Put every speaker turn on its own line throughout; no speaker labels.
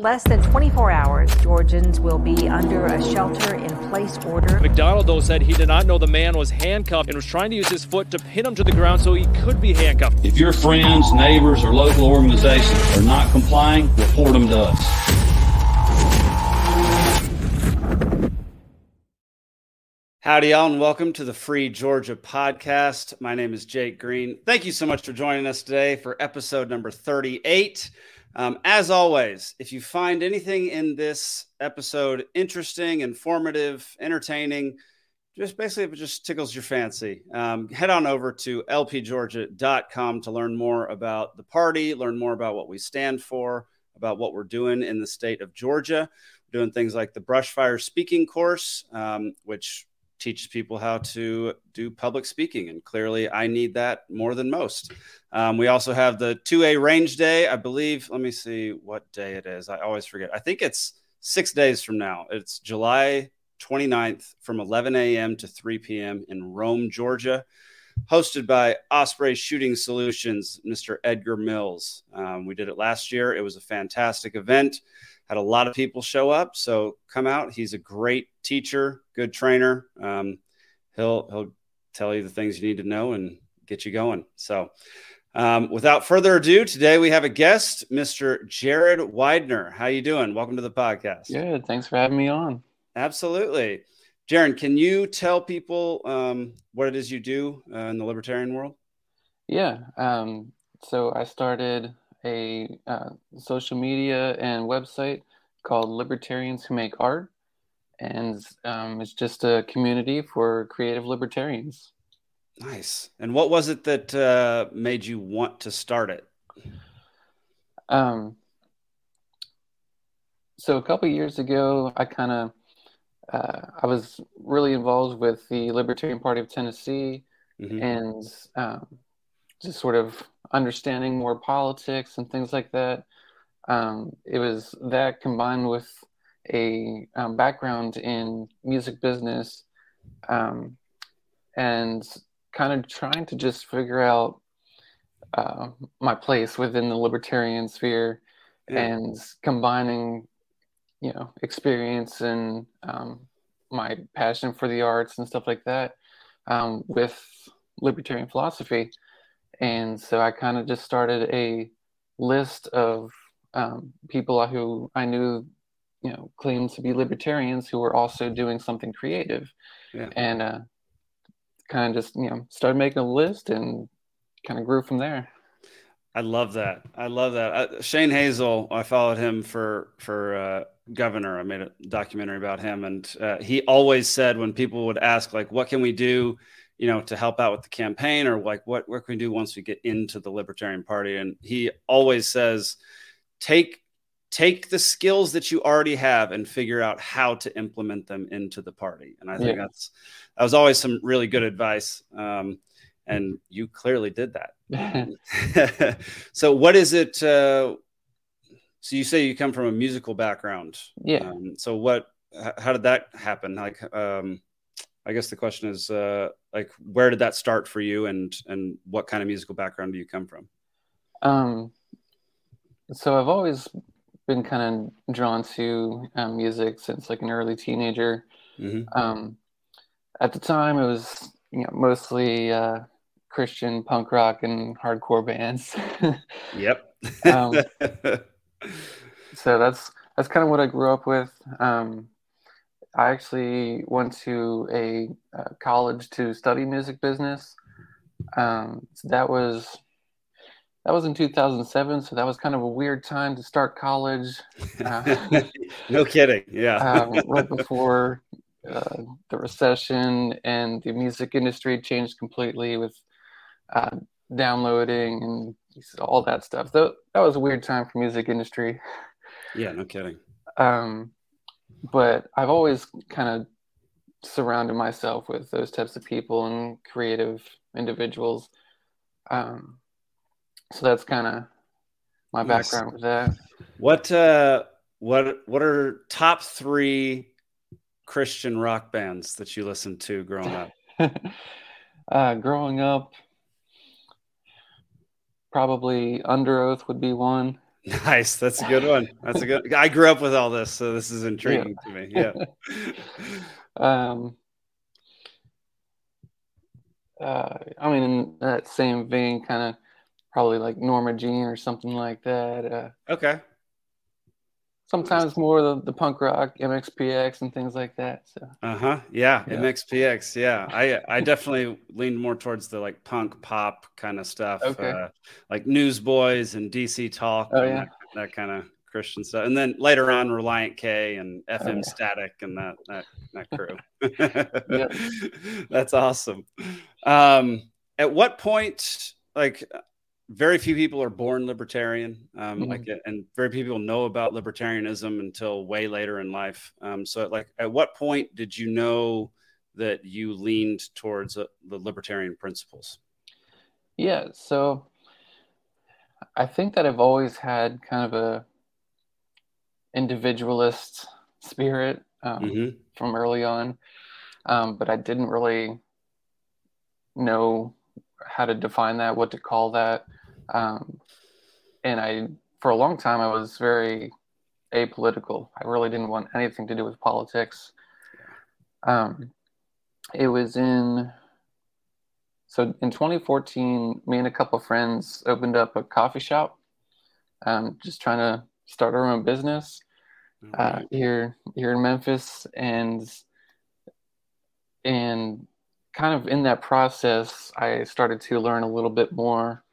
less than 24 hours, Georgians will be under a shelter in place order.
McDonald, though, said he did not know the man was handcuffed and was trying to use his foot to pin him to the ground so he could be handcuffed.
If your friends, neighbors, or local organizations are not complying, report them to us.
Howdy, y'all, and welcome to the Free Georgia podcast. My name is Jake Green. Thank you so much for joining us today for episode number 38. Um, as always, if you find anything in this episode interesting, informative, entertaining, just basically if it just tickles your fancy, um, head on over to lpgeorgia.com to learn more about the party, learn more about what we stand for, about what we're doing in the state of Georgia. We're doing things like the Brushfire Speaking Course, um, which teaches people how to do public speaking. And clearly, I need that more than most. Um, we also have the 2A range day. I believe, let me see what day it is. I always forget. I think it's six days from now. It's July 29th from 11 a.m. to 3 p.m. in Rome, Georgia, hosted by Osprey Shooting Solutions, Mr. Edgar Mills. Um, we did it last year. It was a fantastic event had a lot of people show up. So come out. He's a great teacher, good trainer. Um, he'll he'll tell you the things you need to know and get you going. So um, without further ado, today we have a guest, Mr. Jaron Weidner. How are you doing? Welcome to the podcast.
Good. Thanks for having me on.
Absolutely. Jaron, can you tell people um, what it is you do uh, in the libertarian world?
Yeah. Um, so I started a uh, social media and website called Libertarians Who Make Art. And um, it's just a community for creative libertarians.
Nice. And what was it that uh, made you want to start it?
Um, so a couple years ago, I kind of uh, I was really involved with the Libertarian Party of Tennessee, mm-hmm. and um, just sort of understanding more politics and things like that. Um, it was that combined with a um, background in music business um, and kind of trying to just figure out uh, my place within the libertarian sphere yeah. and combining you know experience and um, my passion for the arts and stuff like that um, with libertarian philosophy and so I kind of just started a list of um, people who I knew, you know, claimed to be libertarians who were also doing something creative, yeah. and uh, kind of just you know started making a list and kind of grew from there.
I love that. I love that. Uh, Shane Hazel, I followed him for for uh, governor. I made a documentary about him, and uh, he always said when people would ask like, "What can we do?" you know, to help out with the campaign or like what what can we do once we get into the Libertarian Party? And he always says, take take the skills that you already have and figure out how to implement them into the party. And I think yeah. that's that was always some really good advice. Um, and you clearly did that. so what is it? Uh, so you say you come from a musical background.
Yeah.
Um, so what? How did that happen? Like, um, I guess the question is, uh, like, where did that start for you, and and what kind of musical background do you come from?
Um, so I've always been kind of drawn to um, music since like an early teenager. Mm-hmm. Um, at the time, it was you know mostly uh, Christian punk rock and hardcore bands.
yep.
um, so that's that's kind of what I grew up with. Um, I actually went to a, a college to study music business. Um, so that was that was in 2007, so that was kind of a weird time to start college.
Uh, no kidding, yeah.
uh, right before uh, the recession and the music industry changed completely with uh, downloading and all that stuff. That that was a weird time for music industry.
Yeah, no kidding.
Um, but I've always kind of surrounded myself with those types of people and creative individuals. Um, so that's kind of my background with that.
What uh, what what are top three Christian rock bands that you listened to growing up?
uh, growing up, probably Underoath would be one.
Nice. That's a good one. That's a good. I grew up with all this, so this is intriguing yeah. to me. Yeah.
um. Uh, I mean, in that same vein, kind of probably like Norma Jean or something like that. Uh,
okay
sometimes more the, the punk rock mxpx and things like that so.
Uh-huh yeah, yeah, mxpx yeah. I i definitely leaned more towards the like punk pop kind of stuff okay. Uh, like newsboys and dc talk
oh, yeah.
that, that kind of christian stuff. And then later on relient k and fm oh, yeah. static and that that that crew. That's awesome. Um at what point like very few people are born libertarian, um, mm-hmm. like, and very few people know about libertarianism until way later in life. Um, so, like, at what point did you know that you leaned towards uh, the libertarian principles?
Yeah, so I think that I've always had kind of a individualist spirit um, mm-hmm. from early on, um, but I didn't really know how to define that, what to call that. Um, and I, for a long time, I was very apolitical. I really didn't want anything to do with politics. Um, it was in, so in 2014, me and a couple of friends opened up a coffee shop, um, just trying to start our own business uh, here here in Memphis, and and kind of in that process, I started to learn a little bit more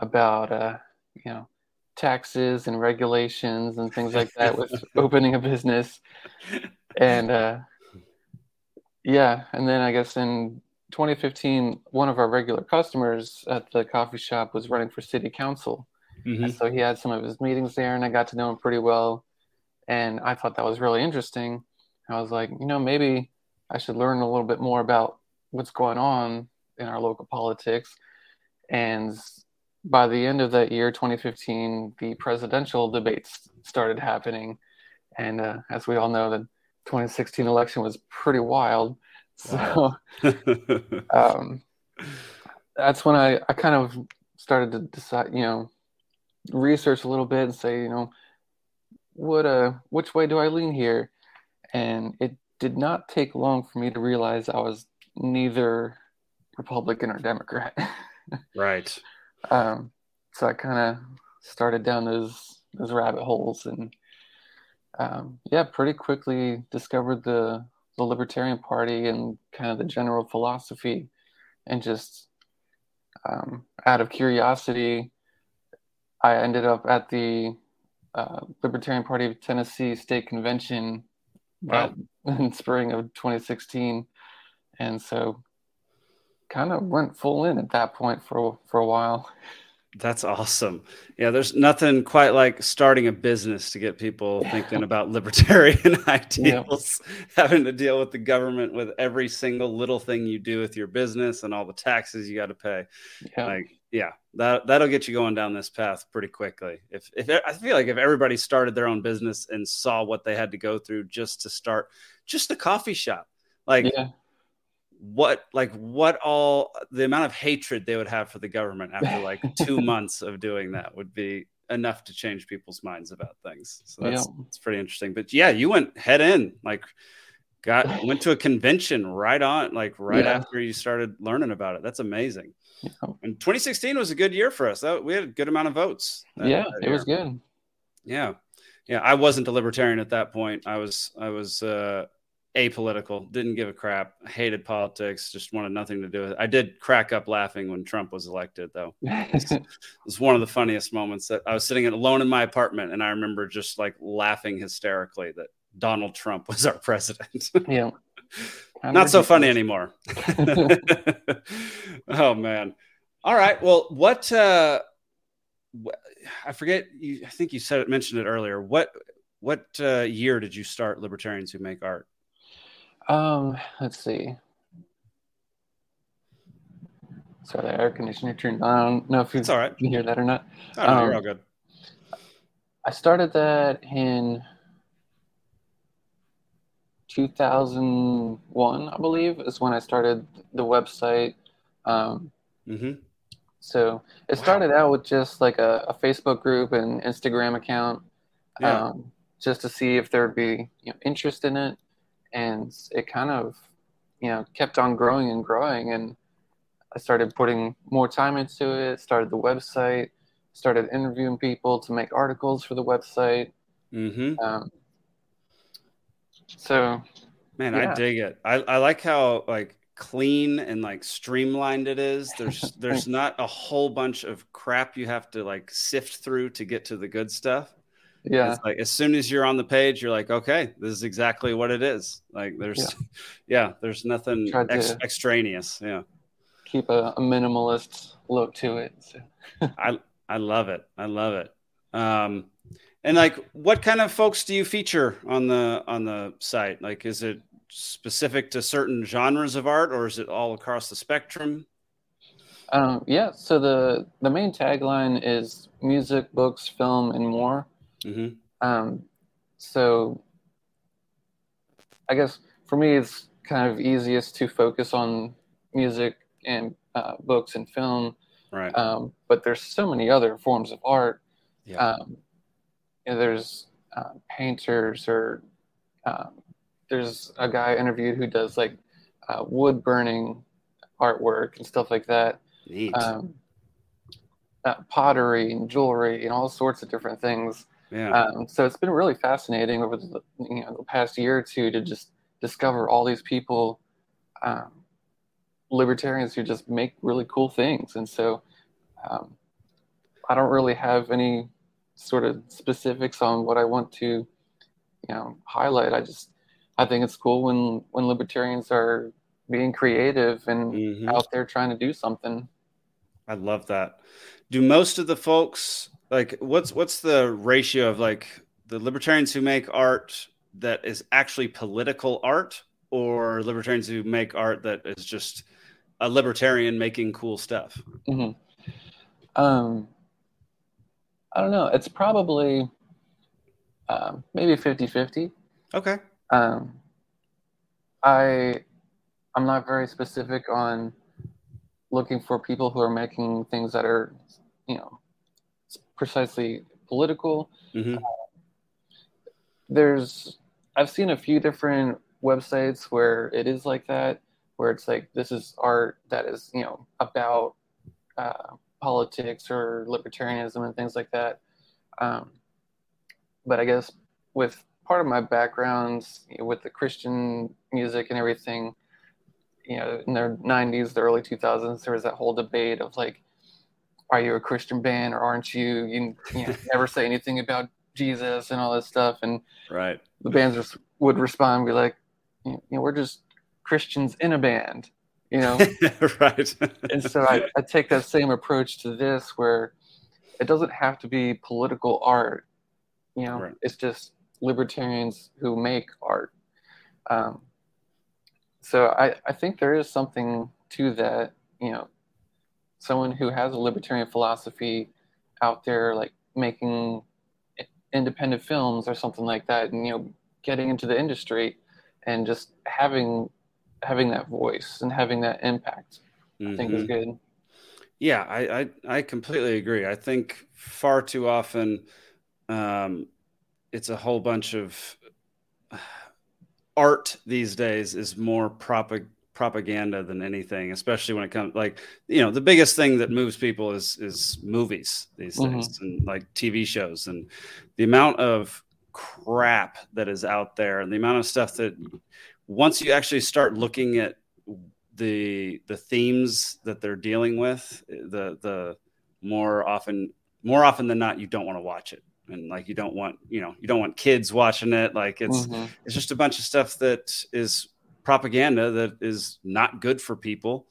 about uh, you know taxes and regulations and things like that with opening a business. And uh, yeah and then i guess in 2015 one of our regular customers at the coffee shop was running for city council. Mm-hmm. and so he had some of his meetings there and i got to know him pretty well. And i thought that was really interesting. I was like you know maybe i should learn a little bit more about what's going on in our local politics and by the end of that year, 2015, the presidential debates started happening. And uh, as we all know, the 2016 election was pretty wild. So um, that's when I, I kind of started to decide, you know, research a little bit and say, you know, what uh, which way do I lean here? And it did not take long for me to realize I was neither Republican or Democrat.
right.
Um, so I kind of started down those those rabbit holes, and um, yeah, pretty quickly discovered the the Libertarian Party and kind of the general philosophy, and just um, out of curiosity, I ended up at the uh, Libertarian Party of Tennessee State Convention wow. in spring of 2016, and so kind of went full in at that point for for a while.
That's awesome. Yeah, there's nothing quite like starting a business to get people thinking about libertarian ideals, yeah. having to deal with the government with every single little thing you do with your business and all the taxes you got to pay. Yeah. Like, yeah, that that'll get you going down this path pretty quickly. If if I feel like if everybody started their own business and saw what they had to go through just to start just a coffee shop, like yeah what like what all the amount of hatred they would have for the government after like two months of doing that would be enough to change people's minds about things. So that's yeah. that's pretty interesting. But yeah, you went head in, like got went to a convention right on, like right yeah. after you started learning about it. That's amazing. Yeah. And 2016 was a good year for us. That, we had a good amount of votes.
That, yeah, that it was good.
Yeah, yeah. I wasn't a libertarian at that point. I was I was uh, apolitical, didn't give a crap, hated politics, just wanted nothing to do with it. I did crack up laughing when Trump was elected, though. it was one of the funniest moments that I was sitting alone in my apartment and I remember just like laughing hysterically that Donald Trump was our president.
yeah.
Not so funny anymore. oh man. All right. Well, what uh I forget you I think you said it mentioned it earlier. What what uh, year did you start Libertarians Who Make Art?
Um, let's see. Sorry, the air conditioner turned on. I don't know if you
all right.
can hear that or not.
Oh, no, um, you're all good.
I started that in 2001, I believe, is when I started the website. Um, mm-hmm. So it started out with just like a, a Facebook group and Instagram account, yeah. um, just to see if there would be you know, interest in it, and it kind of you know kept on growing and growing, and I started putting more time into it. Started the website, started interviewing people to make articles for the website.
Mm-hmm. Um,
so,
man, yeah. I dig it. I, I like how like clean and like streamlined it is. There's there's not a whole bunch of crap you have to like sift through to get to the good stuff.
Yeah.
It's like as soon as you're on the page, you're like, okay, this is exactly what it is. Like there's yeah, yeah there's nothing ex- extraneous. Yeah.
Keep a, a minimalist look to it. So.
I I love it. I love it. Um and like what kind of folks do you feature on the on the site? Like is it specific to certain genres of art or is it all across the spectrum?
Um, yeah, so the the main tagline is music, books, film, and more. Mm-hmm. Um, so I guess for me, it's kind of easiest to focus on music and uh, books and film.
Right.
Um, but there's so many other forms of art. Yeah. Um, you know, there's uh, painters or um, there's a guy interviewed who does like uh, wood burning artwork and stuff like that.
Neat. Um,
uh, pottery and jewelry and all sorts of different things.
Yeah.
Um, so it's been really fascinating over the you know the past year or two to just discover all these people, um, libertarians who just make really cool things. And so um, I don't really have any sort of specifics on what I want to, you know, highlight. I just I think it's cool when when libertarians are being creative and mm-hmm. out there trying to do something.
I love that. Do most of the folks like what's what's the ratio of like the libertarians who make art that is actually political art or libertarians who make art that is just a libertarian making cool stuff?
Mm-hmm. Um, I don't know. It's probably um, maybe 50 50.
Okay.
Um, I I'm not very specific on looking for people who are making things that are, you know, precisely political. Mm-hmm. Uh, there's I've seen a few different websites where it is like that, where it's like this is art that is you know about uh, politics or libertarianism and things like that. Um, but I guess with part of my background you know, with the Christian music and everything, you know, in the 90s, the early 2000s, there was that whole debate of like, are you a Christian band or aren't you? You, you know, never say anything about Jesus and all this stuff. And
right,
the bands would respond, be like, you know, we're just Christians in a band, you know?
right.
and so I, I take that same approach to this where it doesn't have to be political art, you know, right. it's just libertarians who make art. Um, so I, I think there is something to that, you know, someone who has a libertarian philosophy out there, like making independent films or something like that, and, you know, getting into the industry and just having having that voice and having that impact, mm-hmm. I think is mm-hmm. good.
Yeah, I, I, I completely agree. I think far too often um, it's a whole bunch of art these days is more propag- propaganda than anything especially when it comes like you know the biggest thing that moves people is is movies these mm-hmm. days and like tv shows and the amount of crap that is out there and the amount of stuff that once you actually start looking at the the themes that they're dealing with the the more often more often than not you don't want to watch it and like you don't want you know you don't want kids watching it like it's mm-hmm. it's just a bunch of stuff that is propaganda that is not good for people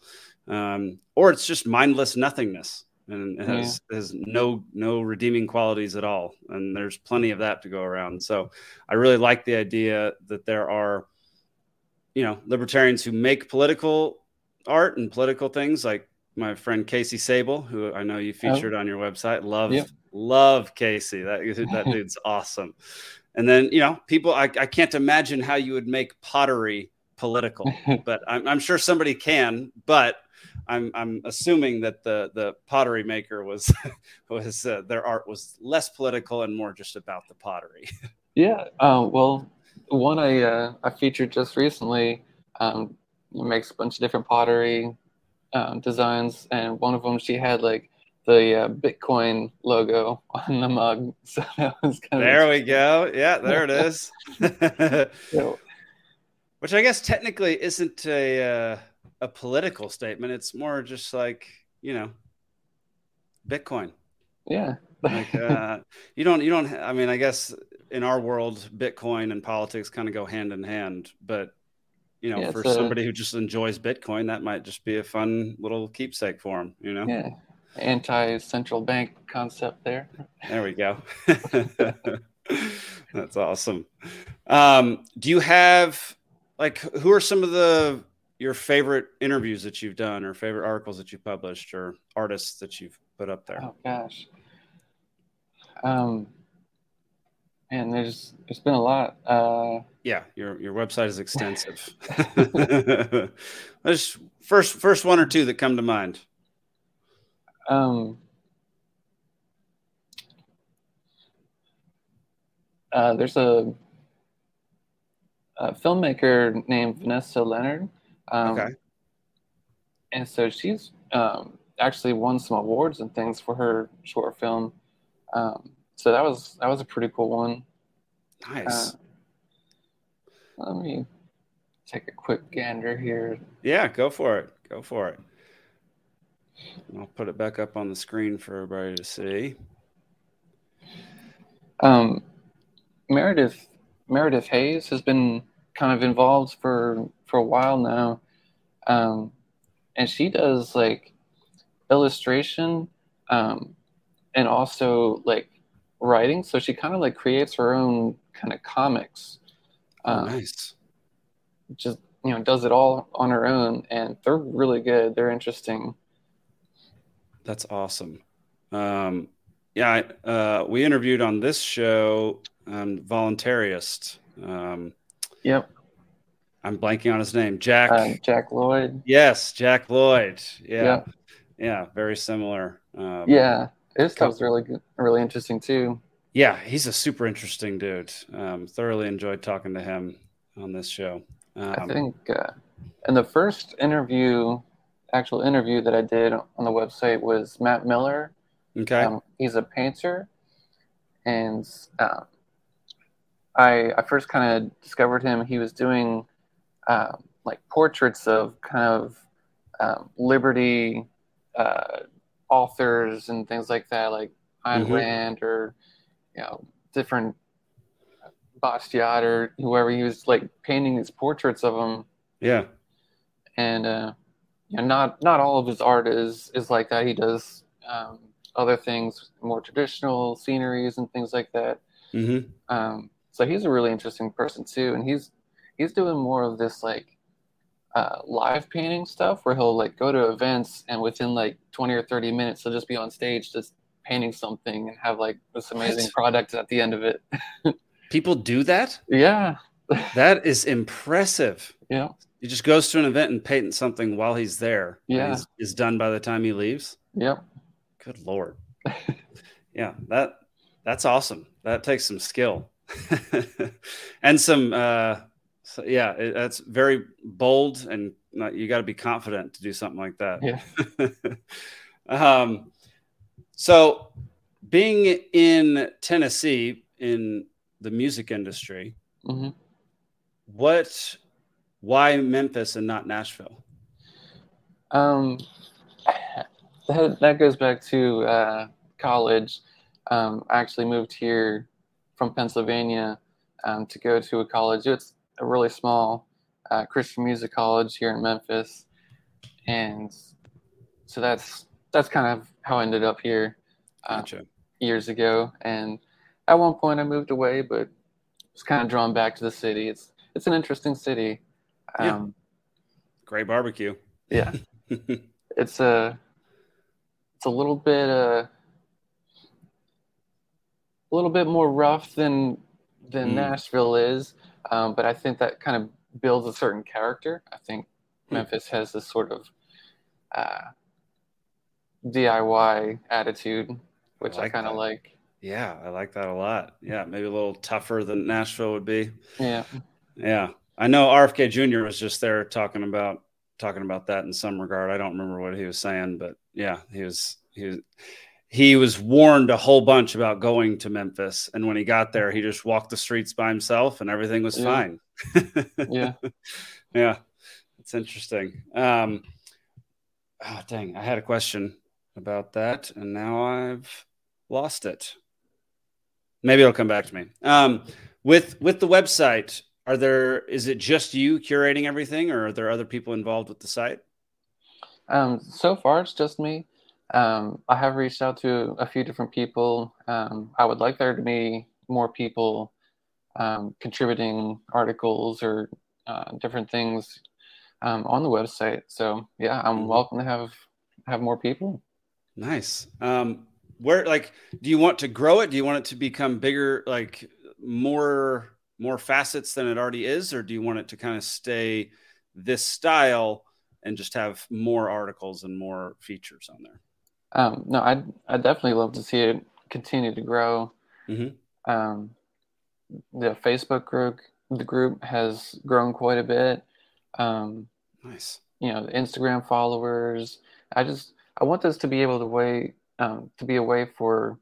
um, or it's just mindless nothingness and has, yeah. has no no redeeming qualities at all and there's plenty of that to go around so i really like the idea that there are you know libertarians who make political art and political things like my friend casey sable who i know you oh. featured oh. on your website love yep. Love Casey. That that dude's awesome. And then you know, people. I, I can't imagine how you would make pottery political, but I'm, I'm sure somebody can. But I'm I'm assuming that the the pottery maker was was uh, their art was less political and more just about the pottery.
Yeah. Uh, well, one I uh, I featured just recently um, makes a bunch of different pottery um, designs, and one of them she had like the uh, Bitcoin logo on the mug. So that was kind
there of. There we go. Yeah, there it is. Which I guess technically isn't a uh, a political statement. It's more just like you know, Bitcoin.
Yeah.
like uh, you don't you don't. I mean, I guess in our world, Bitcoin and politics kind of go hand in hand. But you know, yeah, for somebody who just enjoys Bitcoin, that might just be a fun little keepsake for them. You know.
Yeah. Anti-central bank concept there.
There we go. That's awesome. Um, do you have like who are some of the your favorite interviews that you've done or favorite articles that you've published or artists that you've put up there?
Oh gosh. Um and there's there's been a lot. Uh
yeah, your your website is extensive. there's first first one or two that come to mind.
Um uh, there's a, a filmmaker named Vanessa Leonard um, okay. And so she's um, actually won some awards and things for her short film. Um, so that was that was a pretty cool one.
Nice. Uh,
let me take a quick gander here.
Yeah, go for it. Go for it. I'll put it back up on the screen for everybody to see.
Um, Meredith Meredith Hayes has been kind of involved for for a while now, um, and she does like illustration um, and also like writing. So she kind of like creates her own kind of comics.
Oh, um, nice.
Just you know, does it all on her own, and they're really good. They're interesting.
That's awesome. Um, yeah, uh, we interviewed on this show um, voluntarist. Um,
yep.
I'm blanking on his name. Jack.
Uh, Jack Lloyd.
Yes, Jack Lloyd. Yeah. Yeah, yeah very similar.
Um, yeah, his stuff's really good, really interesting too.
Yeah, he's a super interesting dude. Um, thoroughly enjoyed talking to him on this show.
Um, I think uh, in the first interview, actual interview that I did on the website was Matt Miller.
Okay. Um,
he's a painter, and uh, I I first kind of discovered him. He was doing um, like portraits of kind of um, liberty uh, authors and things like that, like Ayn mm-hmm. Rand or you know different Bastiat or whoever. He was like painting these portraits of them.
Yeah,
and uh, you know, not not all of his art is is like that. He does um, other things, more traditional sceneries and things like that.
Mm-hmm.
Um, so he's a really interesting person too, and he's he's doing more of this like uh, live painting stuff where he'll like go to events and within like 20 or 30 minutes he'll just be on stage just painting something and have like this amazing what? product at the end of it.
People do that?
Yeah.
that is impressive.
Yeah.
He just goes to an event and paints something while he's there.
Yeah.
Is done by the time he leaves.
Yep.
Good lord. yeah, that that's awesome. That takes some skill. and some uh so yeah, it, that's very bold, and not, you got to be confident to do something like that.
Yeah.
um, so, being in Tennessee in the music industry,
mm-hmm.
what, why Memphis and not Nashville?
Um, that that goes back to uh, college. Um, I actually moved here from Pennsylvania um, to go to a college. It's a really small uh, Christian music college here in Memphis, and so that's that's kind of how I ended up here
uh, gotcha.
years ago. And at one point, I moved away, but was kind of drawn back to the city. It's it's an interesting city.
Um, yeah. Great barbecue.
Yeah, it's a it's a little bit uh, a little bit more rough than than mm. Nashville is, um, but I think that kind of builds a certain character. I think hmm. Memphis has this sort of uh, DIY attitude, which I, like I kind of like.
Yeah, I like that a lot. Yeah, maybe a little tougher than Nashville would be.
Yeah.
Yeah. I know RFK Jr. was just there talking about talking about that in some regard. I don't remember what he was saying, but yeah, he was he was he was warned a whole bunch about going to Memphis, and when he got there, he just walked the streets by himself, and everything was
Yeah.
fine.
Yeah.
yeah, it's interesting. Um, oh, dang, I had a question about that, and now I've lost it. Maybe it'll come back to me. Um, with with the website, are there? Is it just you curating everything, or are there other people involved with the site?
Um, so far, it's just me. Um, I have reached out to a few different people. Um, I would like there to be more people um, contributing articles or uh, different things um, on the website. So yeah, I'm
Mhm.
welcome to have have more people.
Nice. Um, where like do you want to grow it? Do you want it to become bigger, like more more facets than it already is, or do you want it to kind of stay this style and just have more articles and more features on there?
Um, no, I'd I'd definitely love to see it continue to grow.
Mhm.
Um, the Facebook group the group has grown quite a bit. Um,
Nice.
you know, the Instagram followers. I just I want this to be able to way um, to be a way for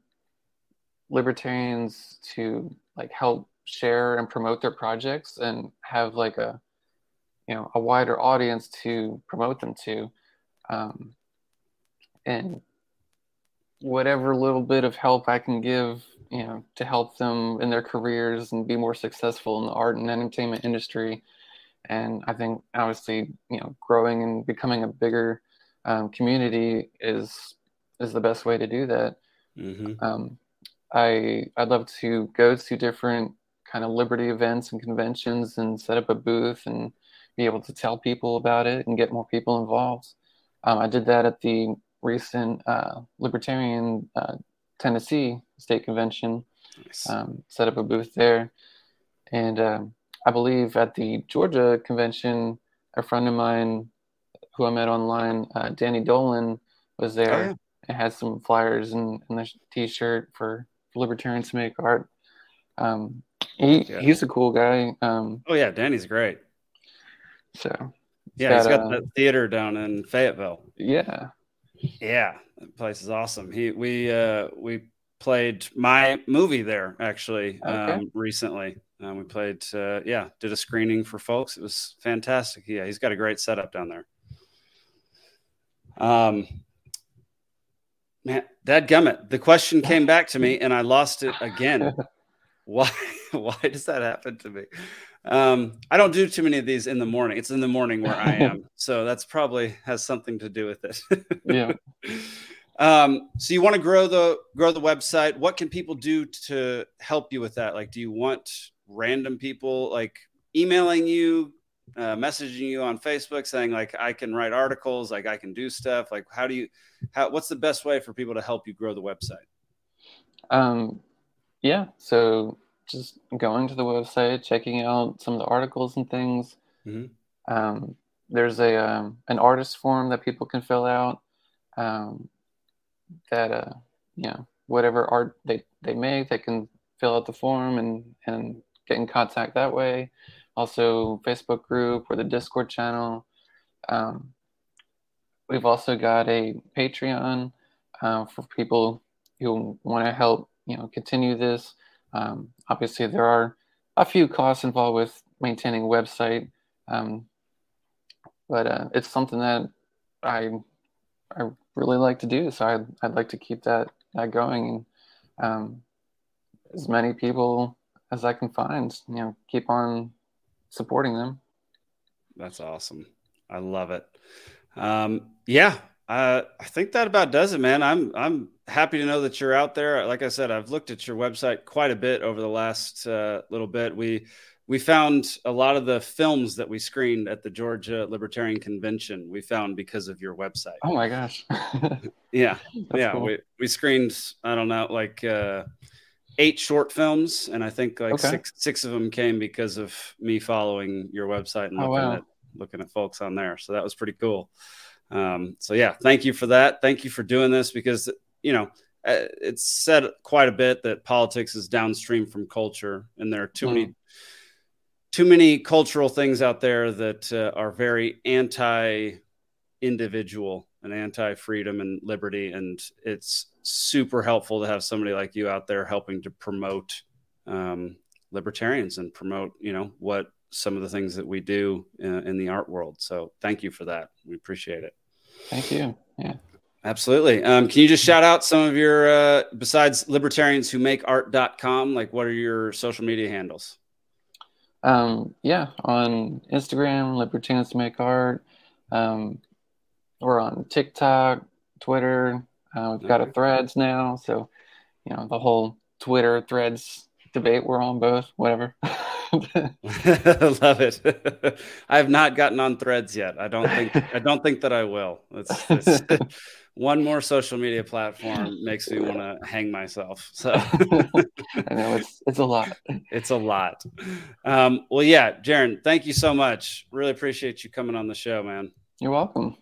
libertarians to like help share and promote their projects and have like a you know a wider audience to promote them to um, and whatever little bit of help I can give you know to help them in their careers and be more successful in the art and entertainment industry and I think obviously you know growing and becoming a bigger um, community is is the best way to do that.
hmm
Um, I I'd love to go to different kind of liberty events and conventions and set up a booth and be able to tell people about it and get more people involved. Um, I did that at the recent uh, Libertarian uh, Tennessee State Convention.
Nice.
Um, set up a booth there, and um, I believe at the Georgia convention, a friend of mine who I met online, uh, Danny Dolan, was there
Oh, yeah.
and had some flyers and, and the t-shirt for libertarians to make art. Um, he
Yeah.
he's a cool guy. Um,
Oh yeah, Danny's great.
so
Yeah, he's got
uh,
that theater down in Fayetteville.
yeah,
Yeah, that place is awesome. He we uh we played my movie there actually
Okay.
um recently. Um, we played uh yeah, did a screening for folks. It was fantastic. Yeah, he's got a great setup down there. Um man, that gummit. The question came back to me and I lost it again. why why does that happen to me? Um, I don't do too many of these in the morning. It's in the morning where I am. so that's probably has something to do with it.
yeah.
um, so you want to grow the grow the website. What can people do to help you with that? Like, do you want random people like emailing you, uh, messaging you on Facebook saying like I can write articles, like I can do stuff? Like, how do you how what's the best way for people to help you grow the website?
Um, yeah. So just going to the website, checking out some of the articles and things.
Mhm.
Um, there's a um, an artist form that people can fill out. Um, that uh, you know, whatever art they they make, they can fill out the form and and get in contact that way. Also, Facebook group or the Discord channel. Um, we've also got a Patreon uh, for people who want to help you know continue this. Um, obviously, there are a few costs involved with maintaining a website, um, but uh, it's something that I I really like to do. So I'd, I'd like to keep that that going and um, as many people as I can find. You know, keep on supporting them.
That's awesome. I love it. Um, yeah, uh, I think that about does it, man. I'm I'm happy to know that you're out there. Like I said, I've looked at your website quite a bit over the last uh, little bit. We we found a lot of the films that we screened at the Georgia Libertarian Convention. We found because of your website.
Oh my gosh.
Yeah,
That's
yeah.
cool.
We we screened I don't know like uh, eight short films, and I think like
Okay.
six six of them came because of me following your website and
Oh,
looking
wow.
at looking at folks on there. So that was pretty cool. Um, so yeah, thank you for that. Thank you for doing this because you know uh, it's said quite a bit that politics is downstream from culture, and there are too mm. many too many cultural things out there that uh, are very anti-individual and anti-freedom and liberty, and it's super helpful to have somebody like you out there helping to promote um, libertarians and promote you know what some of the things that we do in, in the art world. So thank you for that. We appreciate it.
Thank you. Yeah.
Absolutely. Um, can you just shout out some of your, uh, besides libertarians who make art.com, like what are your social media handles?
Um, yeah, on Instagram, libertarians to make art. Um, we're on TikTok, Twitter. Uh, we've got a threads now. So, you know, the whole Twitter threads debate, we're on both, whatever.
I love it. I have not gotten on threads yet. I don't think I don't think that I will. It's, it's one more social media platform makes me want to hang myself. So
I know it's it's a lot.
It's a lot. Um, well, yeah, Jaron, thank you so much. Really appreciate you coming on the show, man.
You're welcome.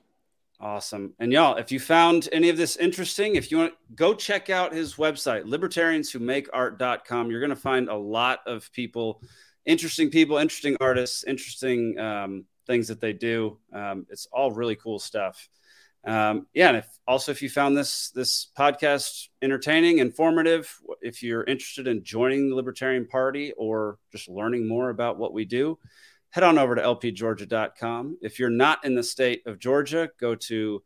Awesome. And y'all, if you found any of this interesting, if you want go check out his website, libertarianswhomakeart.com. You're going to find a lot of people interesting people, interesting artists, interesting um, things that they do. Um, it's all really cool stuff. Um, yeah, and if, also if you found this this podcast entertaining, informative, if you're interested in joining the Libertarian Party or just learning more about what we do, head on over to lpgeorgia.com. If you're not in the state of Georgia, go to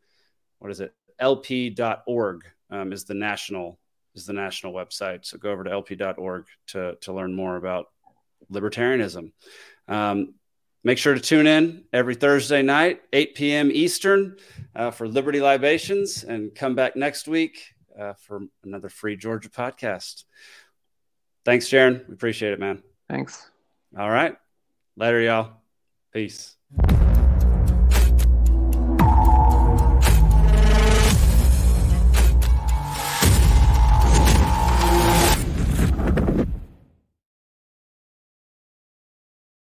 what is it? lp.org um, is the national is the national website. So go over to lp.org to to learn more about libertarianism. Um, make sure to tune in every Thursday night, 8 p.m. Eastern, uh, for Liberty Libations, and come back next week uh, for another free Georgia podcast. Thanks, Jaron. We appreciate it, man.
Thanks.
All right. Later, y'all. Peace.